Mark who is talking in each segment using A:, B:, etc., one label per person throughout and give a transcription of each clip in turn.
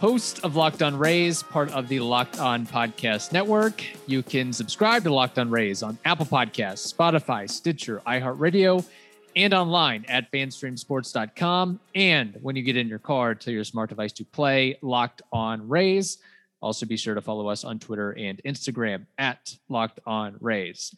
A: Host of Locked On Rays, part of the Locked On Podcast Network. You can subscribe to Locked On Rays on Apple Podcasts, Spotify, Stitcher, iHeartRadio, and online at fanstreamsports.com. And when you get in your car, tell your smart device to play Locked On Rays. Also, be sure to follow us on Twitter and Instagram at Locked On Rays.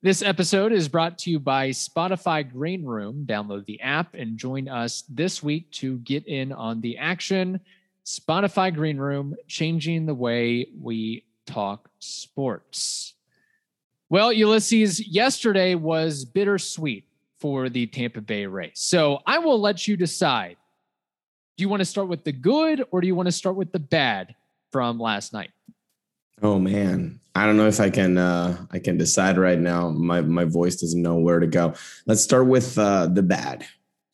A: This episode is brought to you by Spotify Green Room. Download the app and join us this week to get in on the action. Spotify Green Room, changing the way we talk sports. Well, Ulysses, yesterday was bittersweet for the Tampa Bay Rays. So I will let you decide. Do you want to start with the good or do you want to start with the bad from last night?
B: Oh man, I don't know if I can uh, I can decide right now. My my voice doesn't know where to go. Let's start with uh, the bad,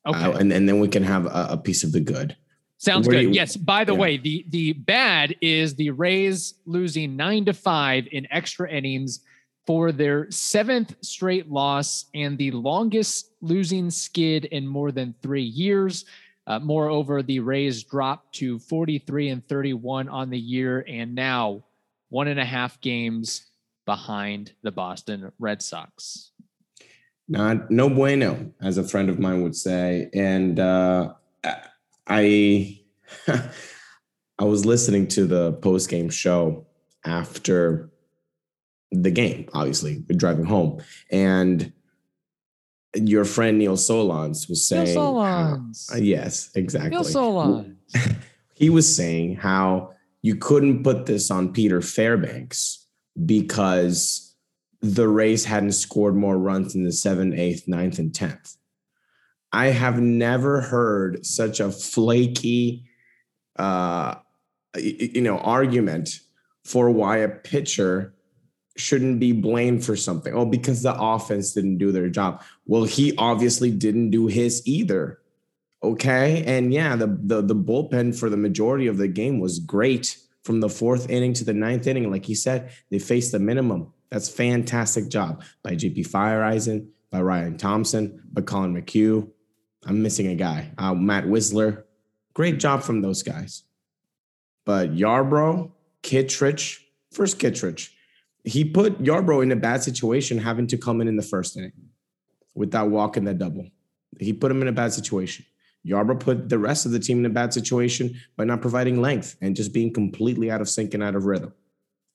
A: Okay.
B: Uh, and and then we can have a, a piece of the good.
A: Sounds
B: do
A: good.
B: you-
A: yes. By the
B: yeah.
A: way, the the bad is the Rays losing nine to five in extra innings for their seventh straight loss and the longest losing skid in more than three years. Uh, moreover, the Rays dropped to 43 and 31 on the year and now one and a half games behind the Boston Red Sox.
B: Not no bueno, as a friend of mine would say. And uh, I I was listening to the post game show after the game. Obviously, driving home, and your friend Neil Solons was saying,
A: Solondz.
B: Uh, yes, exactly.
A: Neil Solondz.
B: he was saying how you couldn't put this on Peter Fairbanks because the Rays hadn't scored more runs in the seventh, eighth, ninth, and tenth. I have never heard such a flaky, uh, you know, argument for why a pitcher shouldn't be blamed for something. Oh, because the offense didn't do their job. Well, he obviously didn't do his either. Okay. And yeah, the, the the bullpen for the majority of the game was great from the fourth inning to the ninth inning. Like he said, they faced the minimum. That's fantastic job by JP Feyereisen, by Ryan Thompson, by Collin McHugh. I'm missing a guy. Uh, Matt Wisler. Great job from those guys. But Yarbrough, Kittredge, first Kittredge, he put Yarbrough in a bad situation having to come in in the first inning with that walk and that double. He put him in a bad situation. Yarbrough put the rest of the team in a bad situation by not providing length and just being completely out of sync and out of rhythm.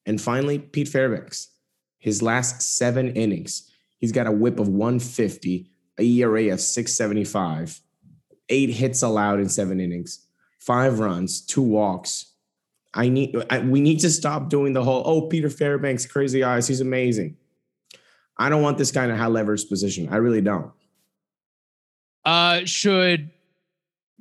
B: And finally, Pete Fairbanks, his last seven innings, he's got a WHIP of 150, a ERA of 675, eight hits allowed in seven innings, five runs, two walks. I need I, we need to stop doing the whole oh Peter Fairbanks crazy eyes he's amazing. I don't want this in a high leverage position. I really don't.
A: Uh, should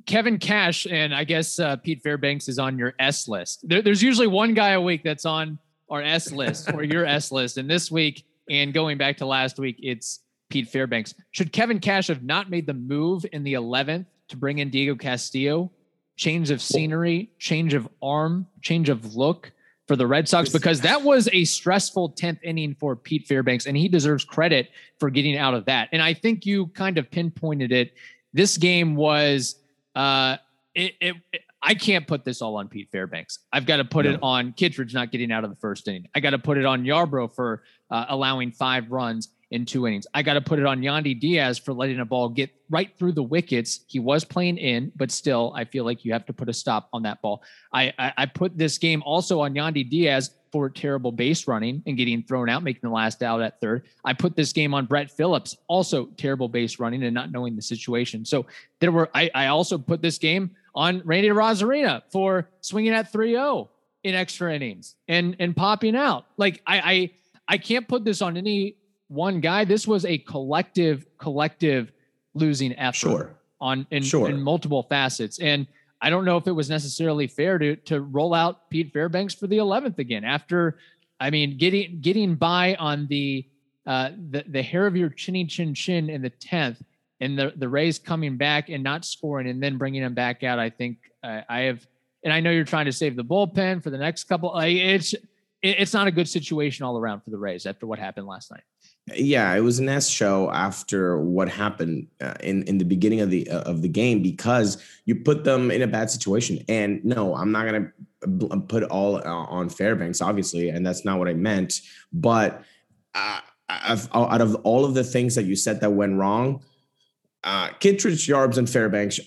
A: Kevin Cash and I guess uh, Pete Fairbanks is on your S list. There, there's usually one guy a week that's on our S list or your S list, and this week and going back to last week, it's Pete Fairbanks. Should Kevin Cash have not made the move in the 11th to bring in Diego Castillo? Change of scenery, change of arm, change of look for the Red Sox because that was a stressful 10th inning for Pete Fairbanks, and he deserves credit for getting out of that. And I think you kind of pinpointed it. This game was, uh, it, it, it- I can't put this all on Pete Fairbanks. I've got to put it on Kittredge not getting out of the first inning. I got to put it on Yarbrough for uh, allowing five runs in two innings. I got to put it on Yandy Diaz for letting a ball get right through the wickets. He was playing in, but still, I feel like you have to put a stop on that ball. I, I, I put this game also on Yandy Diaz for terrible base running and getting thrown out, making the last out at third. I put this game on Brett Phillips, also terrible base running and not knowing the situation. So there were, I, I also put this game on Randy Arozarena for swinging at 3-0 in extra innings and and popping out. Like I I I can't put this on any one guy. This was a collective collective losing effort
B: Sure.
A: on in,
B: Sure.
A: in multiple facets. And I don't know if it was necessarily fair to to roll out Pete Fairbanks for the 11th again after I mean getting getting by on the uh, the the hair of your chinny chin chin in the tenth, and the the Rays coming back and not scoring and then bringing them back out. I think uh, I have, and I know you're trying to save the bullpen for the next couple. Like it's it's not a good situation all around for the Rays after what happened last night.
B: Yeah, it was an S show after what happened uh, in in the beginning of the uh, of the game because you put them in a bad situation. And no, I'm not gonna put all uh, on Fairbanks, obviously, and that's not what I meant. But uh, out of all of the things that you said that went wrong, uh, Kittredge, Yarbs, and Fairbanks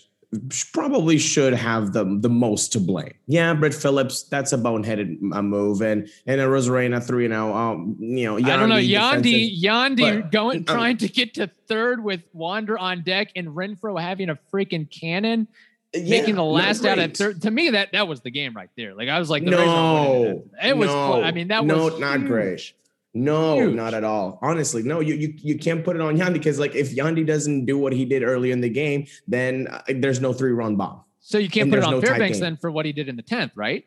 B: probably should have the the most to blame. Yeah, Brett Phillips, that's a boneheaded move, and and a Arozarena three and now, um, you know,
A: I don't know, Yandy, Yandy going um, trying to get to third with Wander on deck and Renfroe having a freaking cannon. Yeah, making the last out of third. To me, that that was the game right there. Like I was like,
B: no,
A: it was. No, I mean, that
B: no,
A: was
B: not
A: huge.
B: great. No, Huge. not at all. Honestly, no. You, you you can't put it on Yandy because like if Yandy doesn't do what he did early in the game, then uh, there's no three run bomb.
A: So you can't and put it on no Fairbanks then for what he did in the tenth, right?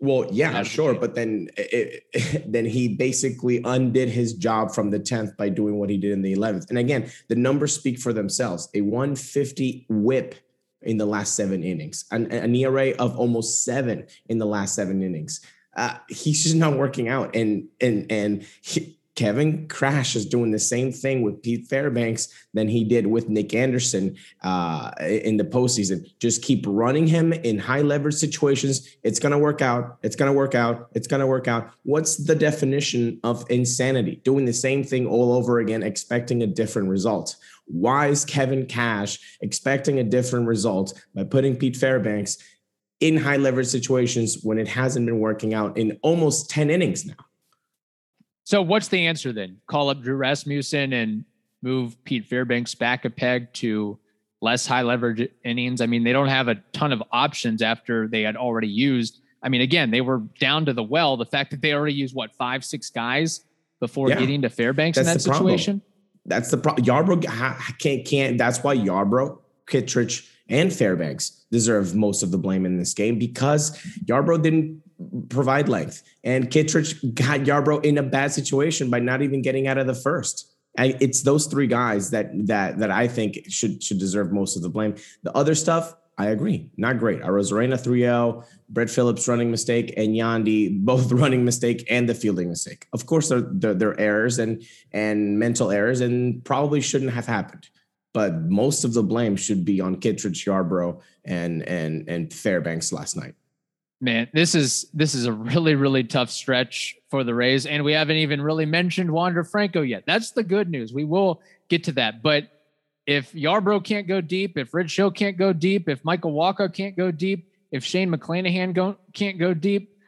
B: Well, yeah, That's sure, but then it, it, then he basically undid his job from the tenth by doing what he did in the eleventh. And again, the numbers speak for themselves. A 150 WHIP in the last seven innings, an, an ERA of almost seven in the last seven innings uh, he's just not working out. And and and he, Kevin Cash is doing the same thing with Pete Fairbanks than he did with Nick Anderson uh, in the postseason. Just keep running him in high leverage situations. It's going to work out. It's going to work out. It's going to work out. What's the definition of insanity? Doing the same thing all over again, expecting a different result. Why is Kevin Cash expecting a different result by putting Pete Fairbanks in high leverage situations when it hasn't been working out in almost 10 innings now.
A: So what's the answer then? Call up Drew Rasmussen and move Pete Fairbanks back a peg to less high leverage innings. I mean, they don't have a ton of options after they had already used. I mean, again, they were down to the well. The fact that they already used what five, six guys before yeah, getting to Fairbanks in that situation.
B: Problem. That's the problem. Yarbrough can't can't. That's why Yarbrough, Kittredge, and Fairbanks deserve most of the blame in this game because Yarbrough didn't provide length, and Kittredge got Yarbrough in a bad situation by not even getting out of the first. I, it's those three guys that that that I think should should deserve most of the blame. The other stuff, I agree, not great. Arozarena 3-0, Brett Phillips running mistake, and Yandy both running mistake and the fielding mistake. Of course, they're, they're, they're errors and and mental errors, and probably shouldn't have happened but most of the blame should be on Kittredge, Yarbrough, and and and Fairbanks last night.
A: Man, this is this is a really really tough stretch for the Rays, and we haven't even really mentioned Wander Franco yet. That's the good news. We will get to that, but if Yarbrough can't go deep, if Rich Hill can't go deep, if Michael Wacha can't go deep, if Shane McClanahan go, can't go deep,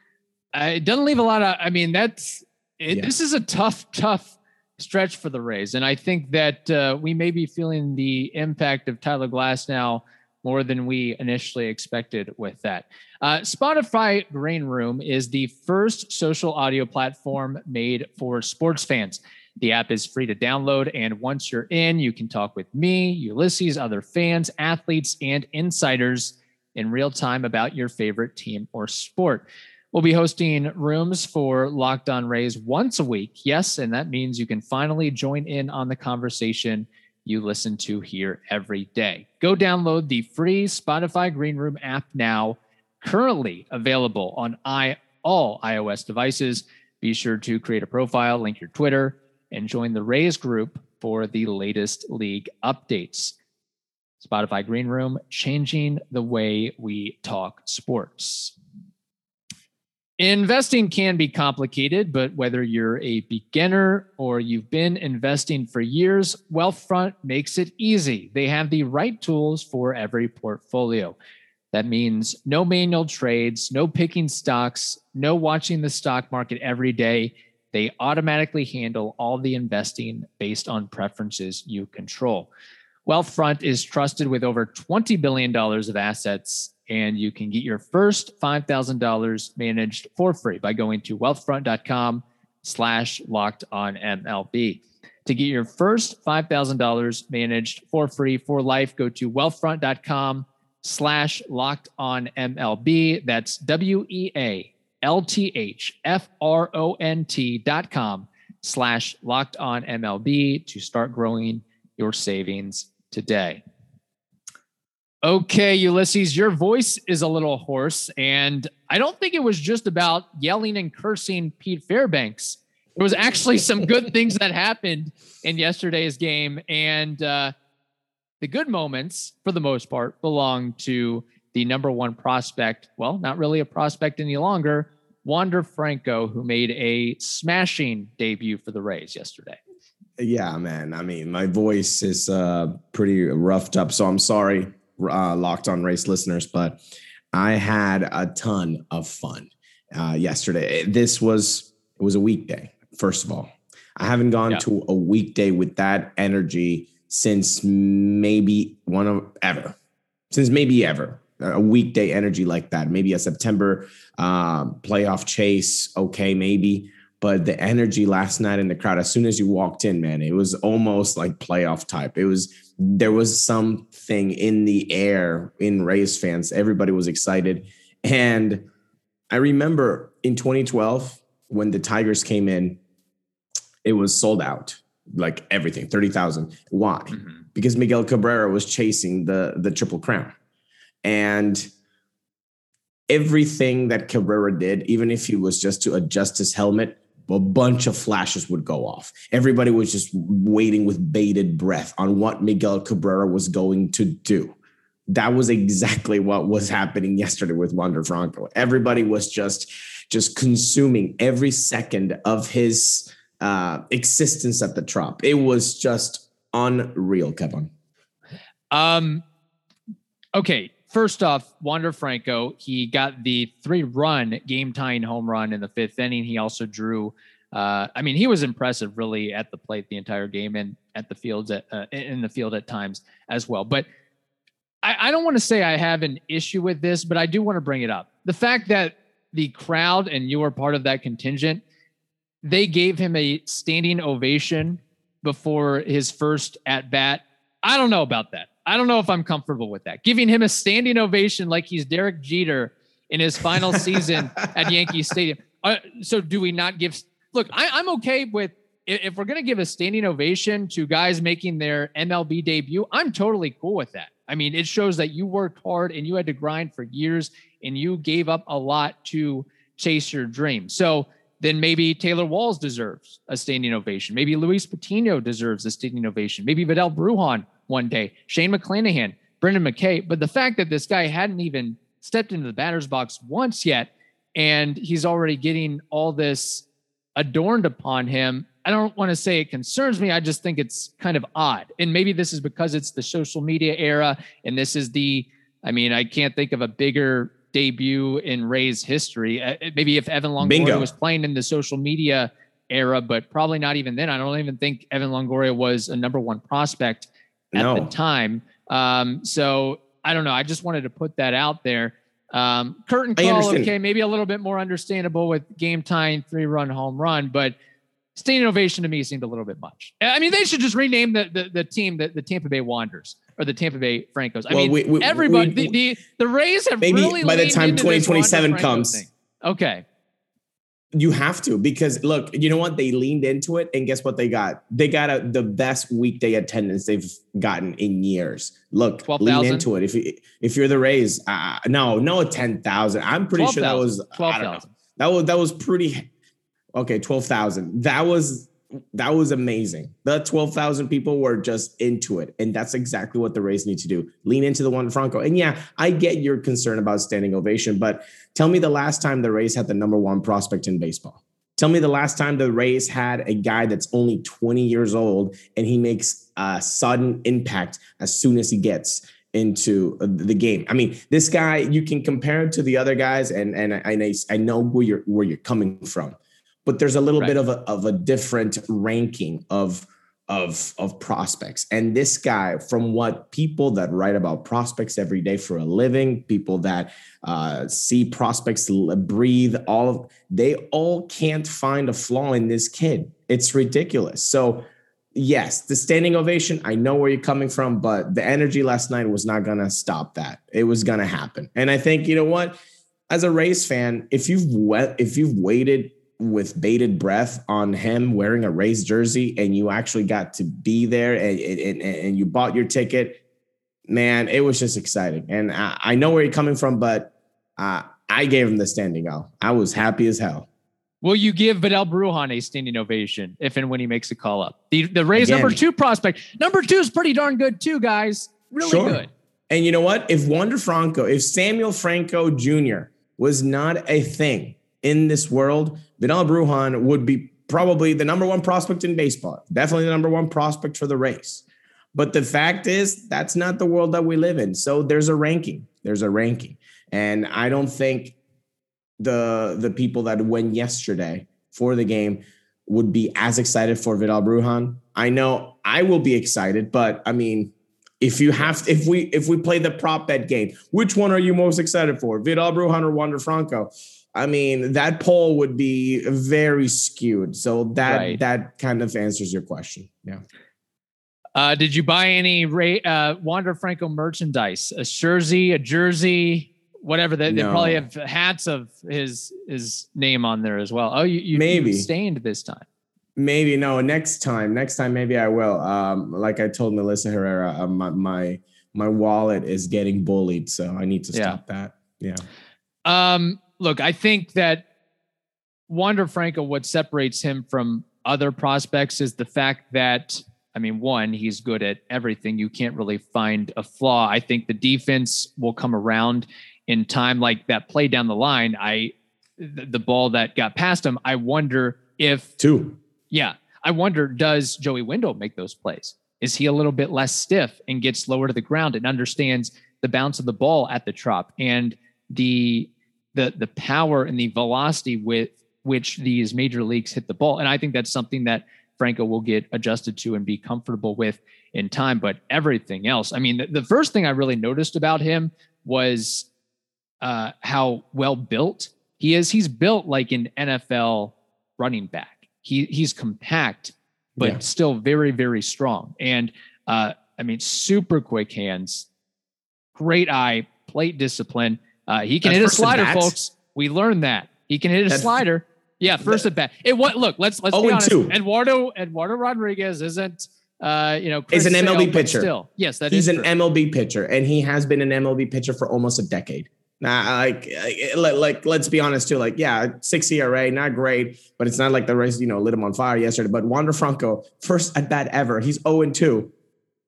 A: uh, it doesn't leave a lot of. I mean, that's it, yeah. this is a tough, tough stretch for the Rays. And I think that uh, we may be feeling the impact of Tyler Glasnow now more than we initially expected with that. Uh, Spotify Green Room is the first social audio platform made for sports fans. The app is free to download, and once you're in, you can talk with me, Ulysses, other fans, athletes, and insiders in real time about your favorite team or sport. We'll be hosting rooms for Locked On Rays once a week. Yes, and that means you can finally join in on the conversation you listen to here every day. Go download the free Spotify Green Room app now, currently available on i all iOS devices. Be sure to create a profile, link your Twitter, and join the Rays group for the latest league updates. Spotify Green Room, changing the way we talk sports. Investing can be complicated, but whether you're a beginner or you've been investing for years, Wealthfront makes it easy. They have the right tools for every portfolio. That means no manual trades, no picking stocks, no watching the stock market every day. They automatically handle all the investing based on preferences you control. Wealthfront is trusted with over $20 billion of assets and you can get your first $5,000 managed for free by going to wealthfront.com slash locked on MLB. To get your first $5,000 managed for free for life, go to wealthfront.com slash locked on MLB. That's W E A L T H F R O N T dot com slash locked on MLB to start growing your savings today. Okay, Ulysses, your voice is a little hoarse, and I don't think it was just about yelling and cursing Pete Fairbanks. There was actually some good things that happened in yesterday's game, and uh, the good moments, for the most part, belong to the number one prospect. Well, not really a prospect any longer, Wander Franco, who made a smashing debut for the Rays yesterday.
B: Yeah, man. I mean, my voice is uh, pretty roughed up, so I'm sorry, uh, locked on Rays listeners, but I had a ton of fun uh, yesterday. This was it was a weekday. First of all, I haven't gone yeah. to a weekday with that energy since maybe one of ever, since maybe ever a weekday energy like that. Maybe a September um, playoff chase, okay, maybe. But the energy last night in the crowd, as soon as you walked in, man, it was almost like playoff type. It was there was something in the air in Rays fans. Everybody was excited, and I remember in 2012 when the Tigers came in, it was sold out, like everything, thirty thousand. Why? Mm-hmm. Because Miguel Cabrera was chasing the the triple crown and everything that Cabrera did, even if he was just to adjust his helmet, a bunch of flashes would go off. Everybody was just waiting with bated breath on what Miguel Cabrera was going to do. That was exactly what was happening yesterday with Wander Franco. Everybody was just just consuming every second of his uh, existence at the trop. It was just unreal, Kevin.
A: Um, okay, first off, Wander Franco, he got the three run game tying home run in the fifth inning. He also drew, uh, I mean, he was impressive really at the plate the entire game and at the fields at, uh, in the field at times as well. But I, I don't want to say I have an issue with this, but I do want to bring it up. The fact that the crowd and you were part of that contingent, they gave him a standing ovation before his first at bat. I don't know about that. I don't know if I'm comfortable with that. Giving him a standing ovation like he's Derek Jeter in his final season at Yankee Stadium. Uh, so do we not give? Look, I, am okay with if we're going to give a standing ovation to guys making their MLB debut. I'm totally cool with that. I mean, it shows that you worked hard and you had to grind for years and you gave up a lot to chase your dream. So then maybe Taylor Walls deserves a standing ovation. Maybe Luis Patino deserves a standing ovation. Maybe Vidal Bruján one day, Shane McClanahan, Brendan McKay. But the fact that this guy hadn't even stepped into the batter's box once yet, and he's already getting all this adorned upon him, I don't want to say it concerns me. I just think it's kind of odd. And maybe this is because it's the social media era, and this is the, I mean, I can't think of a bigger debut in Ray's history. Uh, maybe if Evan Longoria Bingo. was playing in the social media era, but probably not even then. I don't even think Evan Longoria was a number one prospect at no. the time. Um, so I don't know. I just wanted to put that out there. Um, curtain call, okay, maybe a little bit more understandable with game tying three run home run, but standing ovation to me seemed a little bit much. I mean, they should just rename the the, the team the, the Tampa Bay Wanderers or the Tampa Bay Francos. I well, mean, we, we, everybody, we, the, the, the Rays have maybe really
B: by the time 2027 comes. Thing.
A: Okay.
B: You have to because look, you know what? They leaned into it, and guess what they got? They got a, the best weekday attendance they've gotten in years. Look, 12, lean 000? into it. If you if you're the Rays, uh, no, no, ten thousand. I'm pretty 12, sure that was twelve thousand. That was that was pretty. Okay, twelve thousand. That was that was amazing. The 12,000 people were just into it. And that's exactly what the Rays need to do. Lean into the Wander Franco. And yeah, I get your concern about standing ovation, but tell me the last time the Rays had the number one prospect in baseball. Tell me the last time the Rays had a guy that's only 20 years old and he makes a sudden impact as soon as he gets into the game. I mean, this guy you can compare him to the other guys, and and I, I know where you're where you're coming from but there's a little right. bit of a, of a different ranking of of of prospects. And this guy from what people that write about prospects every day for a living people that uh, see prospects breathe all of they all can't find a flaw in this kid. It's ridiculous. So yes the standing ovation i know where you're coming from but the energy last night was not to stop that. It was to happen. And i think you know what? As a Rays fan if you've if you've waited with bated breath on him wearing a Rays jersey and you actually got to be there and, and, and you bought your ticket, man, it was just exciting. And I, I know where you're coming from, but uh, I gave him the standing O. I was happy as hell.
A: Will you give Vidal Bruján a standing ovation if and when he makes a call up? The the Rays Again, number two prospect. Number two is pretty darn good too, guys. Really sure. good.
B: And you know what? If Wander Franco, if Samuel Franco Jr. was not a thing in this world, Vidal Bruján would be probably the number one prospect in baseball. Definitely the number one prospect for the Rays. But the fact is, that's not the world that we live in. So there's a ranking. There's a ranking. And I don't think the the people that went yesterday for the game would be as excited for Vidal Bruján. I know I will be excited, but I mean, if you have if we if we play the prop bet game, which one are you most excited for? Vidal Bruján or Wander Franco? I mean, that poll would be very skewed. So that right. that kind of answers your question. Yeah.
A: Uh, did you buy any Ray, uh, Wander Franco merchandise? A jersey, a jersey, whatever. They, no. they probably have hats of his his name on there as well. Oh, you, you maybe you stained this time.
B: Maybe no. Next time, next time, maybe I will. Um, like I told Melissa Herrera, uh, my, my my wallet is getting bullied, so I need to stop yeah. that. Yeah.
A: Um. Look, I think that Wander Franco, what separates him from other prospects is the fact that I mean, one, he's good at everything. You can't really find a flaw. I think the defense will come around in time, like that play down the line. I, the, the ball that got past him, I wonder if
B: two.
A: Yeah. I wonder, does Joey Wendle make those plays? Is he a little bit less stiff and gets lower to the ground and understands the bounce of the ball at the trop and the the the power and the velocity with which these major leagues hit the ball? And I think that's something that Franco will get adjusted to and be comfortable with in time. But everything else, I mean, the, the first thing I really noticed about him was uh, how well built he is. He's built like an NFL running back. He he's compact, but yeah. still very very strong. And uh, I mean, super quick hands, great eye, plate discipline. Uh, he can That's hit a slider, folks. We learned that he can hit a That's, slider. Yeah, first at bat. It what? Look, let's let's be oh honest. Two. Eduardo Eduardo Rodriguez isn't. Uh, you know,
B: Chris he's an MLB pitcher.
A: Still, yes, that
B: he's
A: an
B: true. MLB pitcher, and he has been an MLB pitcher for almost a decade. Nah, like, like, like, let's be honest too. Like, yeah, six ERA, not great, but it's not like the Rays, you know, lit him on fire yesterday. But Wander Franco, first at bat ever, he's 0 2.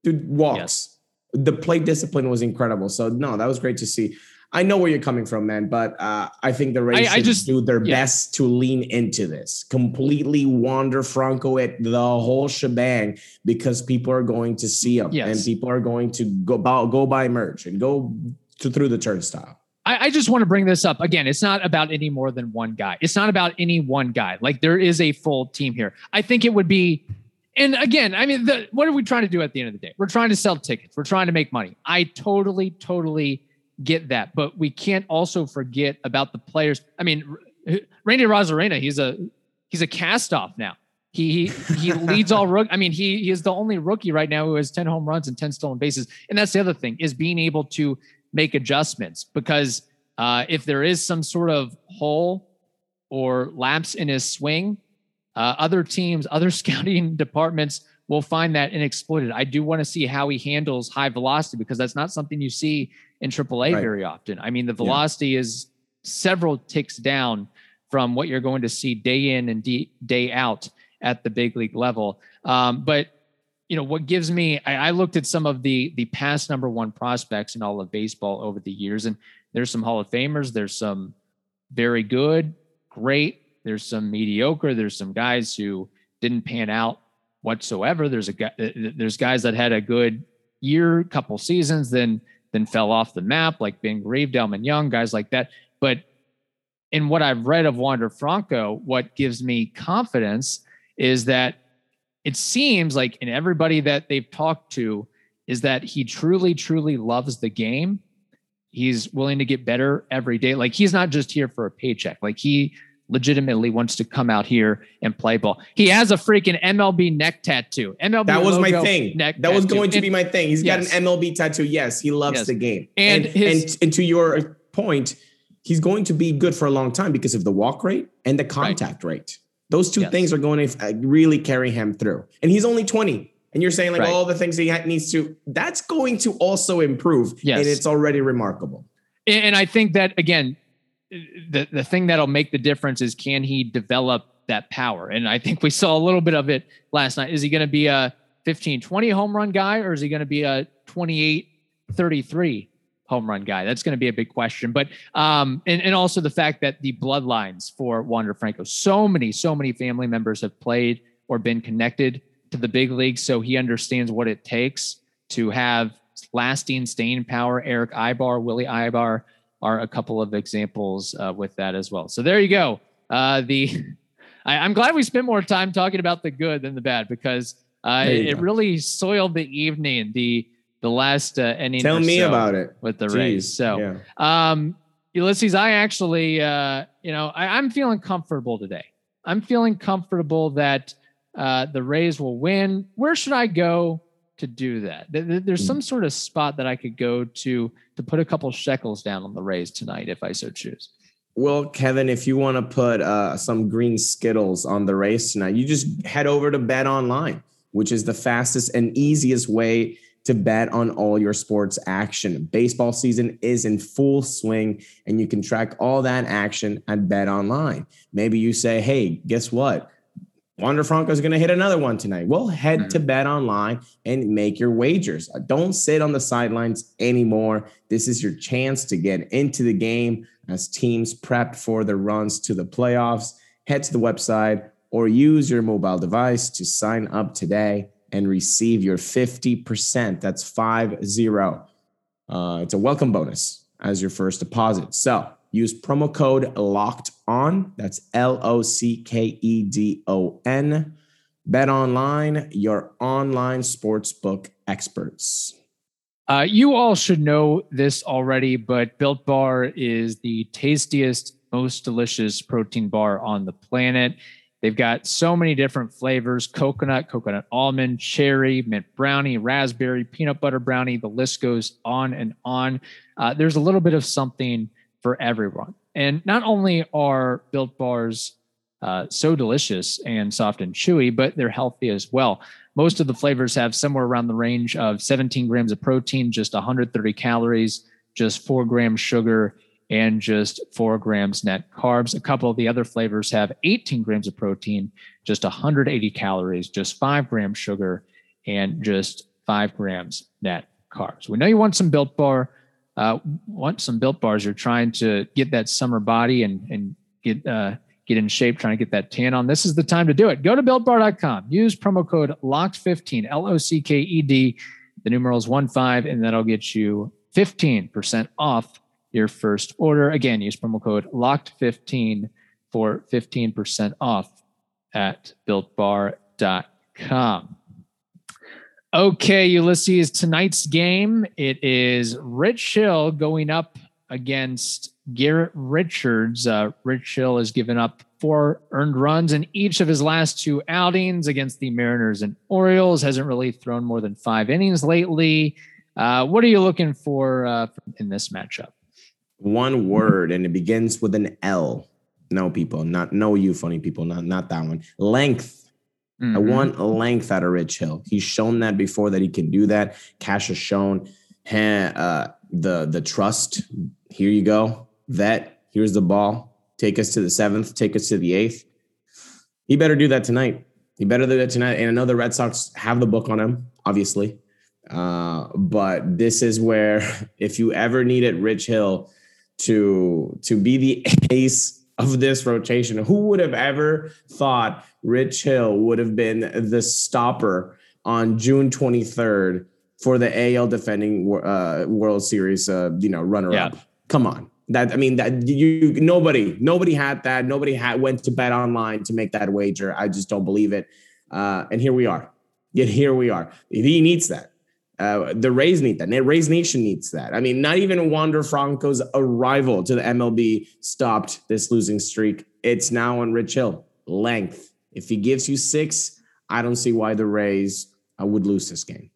B: Dude walks. Yes. The play discipline was incredible. So, no, that was great to see. I know where you're coming from, man, but uh, I think the Rays I, I just do their yeah. best to lean into this, completely Wander Franco it the whole shebang because people are going to see them yes. and people are going to go go buy merch and go to, through the turnstile.
A: I, I just want to bring this up again. It's not about any more than one guy. It's not about any one guy. Like there is a full team here. I think it would be and again, I mean, the, what are we trying to do at the end of the day? We're trying to sell tickets. We're trying to make money. I totally, totally get that, but we can't also forget about the players. I mean, Randy Arozarena, he's a he's a cast off now. He he, he leads all rook. I mean, he he is the only rookie right now who has 10 home runs and 10 stolen bases. And that's the other thing is being able to make adjustments because uh, if there is some sort of hole or lapse in his swing, uh, other teams, other scouting departments will find that and exploit it. I do want to see how he handles high velocity because that's not something you see in AAA right. very often. I mean, the velocity yeah. is several ticks down from what you're going to see day in and day out at the big league level. Um, but you know what gives me I, I, looked at some of the the past number one prospects in all of baseball over the years and there's some hall of famers there's some very good great there's some mediocre there's some guys who didn't pan out whatsoever there's a guy there's guys that had a good year couple seasons then then fell off the map, like Ben Grieve, Delmon Young, guys like that. But in what I've read of Wander Franco, what gives me confidence is that it seems like in everybody that they've talked to is that he truly, truly loves the game. He's willing to get better every day. Like he's not just here for a paycheck. Like he legitimately wants to come out here and play ball. He has a freaking MLB neck tattoo. MLB
B: that was my thing. Neck that tattoo. was going to be my thing. He's yes. got an MLB tattoo. Yes, he loves yes. the game. And and, his, and and to your point, he's going to be good for a long time because of the walk rate and the contact right. rate. Those two yes. things are going to uh, really carry him through. And he's only 20. And you're saying like right. all the things he needs to, that's going to also improve. Yes. And it's already remarkable.
A: And I think that, again, the, the thing that'll make the difference is can he develop that power? And I think we saw a little bit of it last night. Is he going to be a 15, 20 home run guy or is he going to be a 28, 33 home run guy? That's going to be a big question. But um, and, and also the fact that the bloodlines for Wander Franco, so many, so many family members have played or been connected to the big leagues. So he understands what it takes to have lasting staying power. Erick Aybar, Willie Aybar are a couple of examples uh, with that as well. So there you go. Uh, the I, am glad we spent more time talking about the good than the bad because uh, it, it, really soiled the evening. The the last uh, inning.
B: Tell me
A: so
B: about it
A: with the Jeez, Rays. So, yeah. um, Ulysses, I actually, uh, you know, I, am feeling comfortable today. I'm feeling comfortable that uh, the Rays will win. Where should I go to do that? There's some sort of spot that I could go to to put a couple shekels down on the Rays tonight, if I so choose.
B: Well, Kevin, if you want to put uh, some green Skittles on the Rays tonight, you just head over to Bet Online, which is the fastest and easiest way to bet on all your sports action. Baseball season is in full swing, and you can track all that action at Bet Online. Maybe you say, hey, guess what? Wander Franco is going to hit another one tonight. Well, head mm-hmm. to Bet Online and make your wagers. Don't sit on the sidelines anymore. This is your chance to get into the game as teams prep for the runs to the playoffs. Head to the website or use your mobile device to sign up today and receive your 50%. That's five zero. Uh, it's a welcome bonus as your first deposit. So use promo code locked on. That's L O C K E D O N. Bet online, your online sportsbook experts.
A: Uh, you all should know this already, but Built Bar is the tastiest, most delicious protein bar on the planet. They've got so many different flavors coconut, coconut almond, cherry, mint brownie, raspberry, peanut butter brownie. The list goes on and on. Uh, there's a little bit of something for everyone. And not only are built bars uh, so delicious and soft and chewy, but they're healthy as well. Most of the flavors have somewhere around the range of 17 grams of protein, just 130 calories, just four grams sugar, and just four grams net carbs. A couple of the other flavors have 18 grams of protein, just 180 calories, just five grams sugar, and just five grams net carbs. We know you want some built bar, uh, want some built bars. You're trying to get that summer body and and get uh, get in shape, trying to get that tan on. This is the time to do it. Go to builtbar.com. Use promo code LOCKED15, L O C K E D. The numerals one five, and that'll get you 15% off your first order. Again, use promo code LOCKED15 for 15% off at builtbar.com. Okay, Ulysses, tonight's game, it is Rich Hill going up against Garrett Richards. Uh, Rich Hill has given up four earned runs in each of his last two outings against the Mariners and Orioles. Hasn't really thrown more than five innings lately. Uh, what are you looking for uh, in this matchup?
B: one word and it begins with an L. No, people, not no you funny people, not not that one. Length. Mm-hmm. I want length out of Rich Hill. He's shown that before that he can do that. Cash has shown uh, the the trust. Here you go, vet. Here's the ball. Take us to the seventh. Take us to the eighth. He better do that tonight. He better do that tonight. And I know the Red Sox have the book on him, obviously. Uh, but this is where, if you ever needed Rich Hill to to be the ace of this rotation. Who would have ever thought Rich Hill would have been the stopper on June 23rd for the AL defending uh, World Series, uh, you know, runner up? Come on. That I mean that you nobody nobody had that nobody had went to bet online to make that wager. I just don't believe it. Uh, and here we are. Yet here we are. He needs that. Uh, the Rays need that. Rays Nation needs that. I mean, not even Wander Franco's arrival to the MLB stopped this losing streak. It's now on Rich Hill. Length. If he gives you six, I don't see why the Rays uh, would lose this game.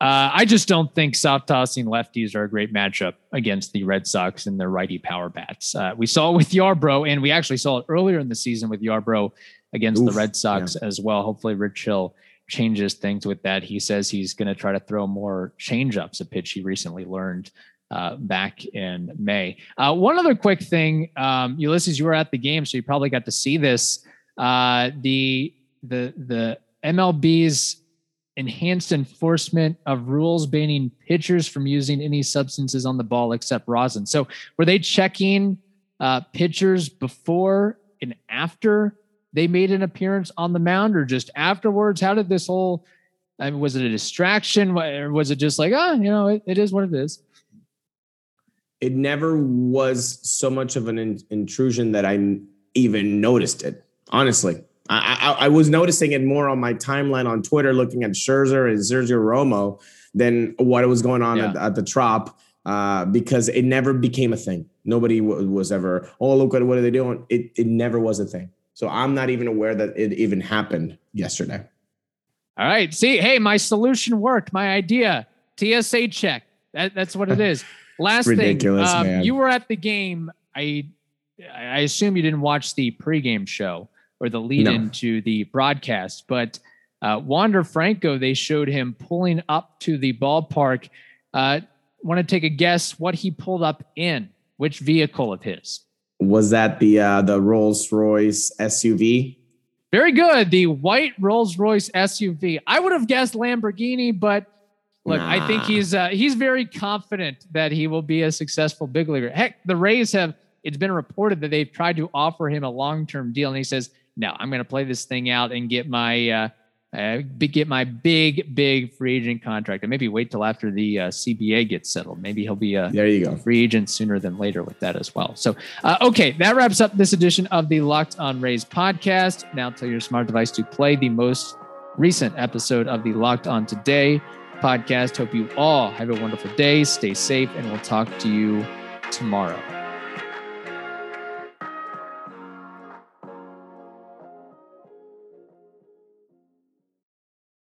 A: Uh, I just don't think soft tossing lefties are a great matchup against the Red Sox and their righty power bats. Uh, we saw it with Yarbrough, and we actually saw it earlier in the season with Yarbrough against Oof, the Red Sox yeah. as well. Hopefully, Rich Hill changes things with that. He says he's going to try to throw more changeups, a pitch he recently learned uh, back in May. Uh, one other quick thing, um, Ulysses, you were at the game, so you probably got to see this. Uh, the the the MLB's enhanced enforcement of rules banning pitchers from using any substances on the ball except rosin. So were they checking uh, pitchers before and after they made an appearance on the mound, or just afterwards? How did this whole? I mean, was it a distraction, or was it just like, ah, oh, you know, it, it is what it is?
B: It never was so much of an in- intrusion that I even noticed it. Honestly, I, I, I, was noticing it more on my timeline on Twitter, looking at Scherzer and Sergio Romo than what was going on yeah. at, at, the Trop, uh, because it never became a thing. Nobody w- was ever, oh, look at what are they doing? It, it never was a thing. So I'm not even aware that it even happened yesterday.
A: All right. See, hey, my solution worked. My idea, TSA check. That, that's what it is. Last Ridiculous, thing, um, you were at the game. I I assume you didn't watch the pregame show or the lead no. into the broadcast. But uh, Wander Franco, they showed him pulling up to the ballpark. Uh, Want to take a guess what he pulled up in? Which vehicle of his?
B: Was that the uh, the Rolls Royce SUV?
A: Very good. The white Rolls Royce SUV. I would have guessed Lamborghini, but look, nah. I think he's uh, he's very confident that he will be a successful big leaguer. Heck, the Rays have. It's been reported that they've tried to offer him a long term deal, and he says, no, I'm going to play this thing out and get my uh, uh, get my big, big free agent contract, and maybe wait till after the uh, CBA gets settled. Maybe he'll be a
B: there you go
A: free agent sooner than later with that as well. So, uh, okay, that wraps up this edition of the Locked On Rays podcast. Now, tell your smart device to play the most recent episode of the Locked On Today podcast. Hope you all have a wonderful day. Stay safe, and we'll talk to you tomorrow.